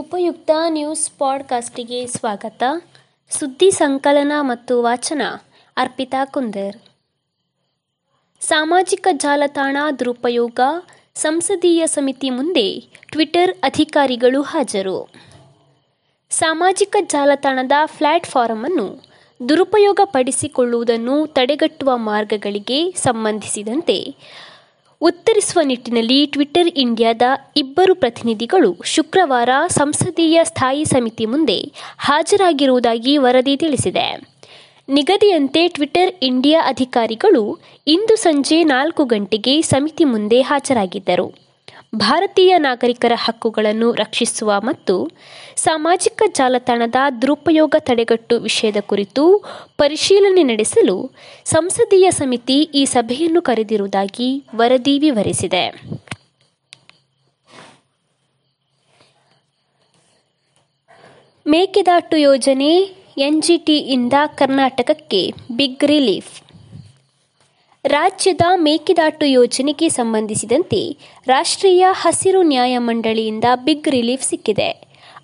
ಉಪಯುಕ್ತ ನ್ಯೂಸ್ ಪಾಡ್ಕಾಸ್ಟಿಗೆ ಸ್ವಾಗತ. ಸುದ್ದಿ ಸಂಕಲನ ಮತ್ತು ವಾಚನ, ಅರ್ಪಿತಾ ಕುಂದರ್. ಸಾಮಾಜಿಕ ಜಾಲತಾಣ ದುರುಪಯೋಗ, ಸಂಸದೀಯ ಸಮಿತಿ ಮುಂದೆ ಟ್ವಿಟರ್ ಅಧಿಕಾರಿಗಳು ಹಾಜರು. ಸಾಮಾಜಿಕ ಜಾಲತಾಣದ ಪ್ಲಾಟ್ಫಾರಂ ಅನ್ನು ದುರುಪಯೋಗಪಡಿಸಿಕೊಳ್ಳುವುದನ್ನು ತಡೆಗಟ್ಟುವ ಮಾರ್ಗಗಳಿಗೆ ಸಂಬಂಧಿಸಿದಂತೆ ಉತ್ತರಿಸುವ ನಿಟ್ಟಿನಲ್ಲಿ ಟ್ವಿಟರ್ ಇಂಡಿಯಾದ ಇಬ್ಬರು ಪ್ರತಿನಿಧಿಗಳು ಶುಕ್ರವಾರ ಸಂಸದೀಯ ಸ್ಥಾಯಿ ಸಮಿತಿ ಮುಂದೆ ಹಾಜರಾಗಿರುವುದಾಗಿ ವರದಿ ತಿಳಿಸಿದೆ. ನಿಗದಿಯಂತೆ ಟ್ವಿಟರ್ ಇಂಡಿಯಾ ಅಧಿಕಾರಿಗಳು ಇಂದು ಸಂಜೆ ನಾಲ್ಕು ಗಂಟೆಗೆ ಸಮಿತಿ ಮುಂದೆ ಹಾಜರಾಗಿದ್ದರು. ಭಾರತೀಯ ನಾಗರಿಕರ ಹಕ್ಕುಗಳನ್ನು ರಕ್ಷಿಸುವ ಮತ್ತು ಸಾಮಾಜಿಕ ಜಾಲತಾಣದ ದುರುಪಯೋಗ ತಡೆಗಟ್ಟು ವಿಷಯದ ಕುರಿತು ಪರಿಶೀಲನೆ ನಡೆಸಲು ಸಂಸದೀಯ ಸಮಿತಿ ಈ ಸಭೆಯನ್ನು ಕರೆದಿರುವುದಾಗಿ ವರದಿ ವಿವರಿಸಿದೆ. ಮೇಕೆದಾಟು ಯೋಜನೆ ಎನ್ಜಿಟಿಯಿಂದ ಕರ್ನಾಟಕಕ್ಕೆ ಬಿಗ್ ರಿಲೀಫ್ ರಾಜ್ಯದ ಮೇಕೆದಾಟು ಯೋಜನೆಗೆ ಸಂಬಂಧಿಸಿದಂತೆ ರಾಷ್ಟ್ರೀಯ ಹಸಿರು ನ್ಯಾಯಮಂಡಳಿಯಿಂದ ಬಿಗ್ ರಿಲೀಫ್ ಸಿಕ್ಕಿದೆ.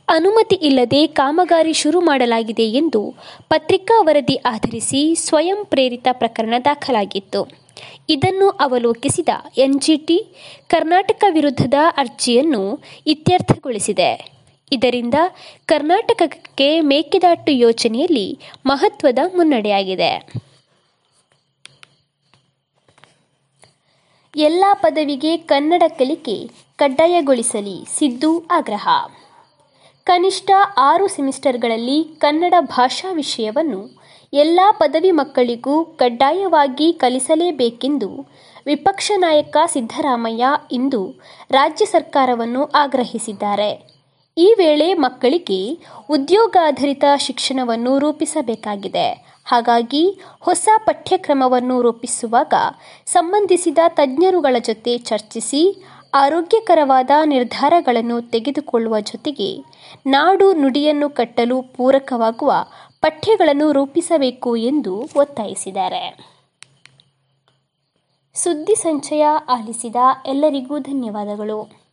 ಅನುಮತಿ ಇಲ್ಲದೆ ಕಾಮಗಾರಿ ಶುರು ಮಾಡಲಾಗಿದೆ ಎಂದು ಪತ್ರಿಕಾ ವರದಿ ಆಧರಿಸಿ ಸ್ವಯಂ ಪ್ರೇರಿತ ಪ್ರಕರಣ ದಾಖಲಾಗಿತ್ತು. ಇದನ್ನು ಅವಲೋಕಿಸಿದ ಎನ್ಜಿಟಿ ಕರ್ನಾಟಕ ವಿರುದ್ಧದ ಅರ್ಜಿಯನ್ನು ಇತ್ಯರ್ಥಗೊಳಿಸಿದೆ. ಇದರಿಂದ ಕರ್ನಾಟಕಕ್ಕೆ ಮೇಕೆದಾಟು ಯೋಜನೆಯಲ್ಲಿ ಮಹತ್ವದ ಮುನ್ನಡೆಯಾಗಿದೆ. ಎಲ್ಲ ಪದವಿಗೆ ಕನ್ನಡ ಕಲಿಕೆ ಕಡ್ಡಾಯಗೊಳಿಸಲಿ ಸಿದ್ದು ಆಗ್ರಹ. ಕನಿಷ್ಠ ಆರು ಸೆಮಿಸ್ಟರ್ಗಳಲ್ಲಿ ಕನ್ನಡ ಭಾಷಾ ವಿಷಯವನ್ನು ಎಲ್ಲ ಪದವಿ ಮಕ್ಕಳಿಗೂ ಕಡ್ಡಾಯವಾಗಿ ಕಲಿಸಲೇಬೇಕೆಂದು ವಿಪಕ್ಷ ನಾಯಕ ಸಿದ್ದರಾಮಯ್ಯ ಇಂದು ರಾಜ್ಯ ಸರ್ಕಾರವನ್ನು ಆಗ್ರಹಿಸಿದ್ದಾರೆ. ಈ ವೇಳೆ ಮಕ್ಕಳಿಗೆ ಉದ್ಯೋಗಾಧಾರಿತ ಶಿಕ್ಷಣವನ್ನು ರೂಪಿಸಬೇಕಾಗಿದೆ. ಹಾಗಾಗಿ ಹೊಸ ಪಠ್ಯಕ್ರಮವನ್ನು ರೂಪಿಸುವಾಗ ಸಂಬಂಧಿಸಿದ ತಜ್ಞರುಗಳ ಜೊತೆ ಚರ್ಚಿಸಿ ಆರೋಗ್ಯಕರವಾದ ನಿರ್ಧಾರಗಳನ್ನು ತೆಗೆದುಕೊಳ್ಳುವ ಜೊತೆಗೆ ನಾಡು ನುಡಿಯನ್ನು ಕಟ್ಟಲು ಪೂರಕವಾಗುವ ಪಠ್ಯಗಳನ್ನು ರೂಪಿಸಬೇಕು ಎಂದು ಒತ್ತಾಯಿಸಿದ್ದಾರೆ. ಸುದ್ದಿ ಸಂಚಯ ಆಲಿಸಿದ ಎಲ್ಲರಿಗೂ ಧನ್ಯವಾದಗಳು.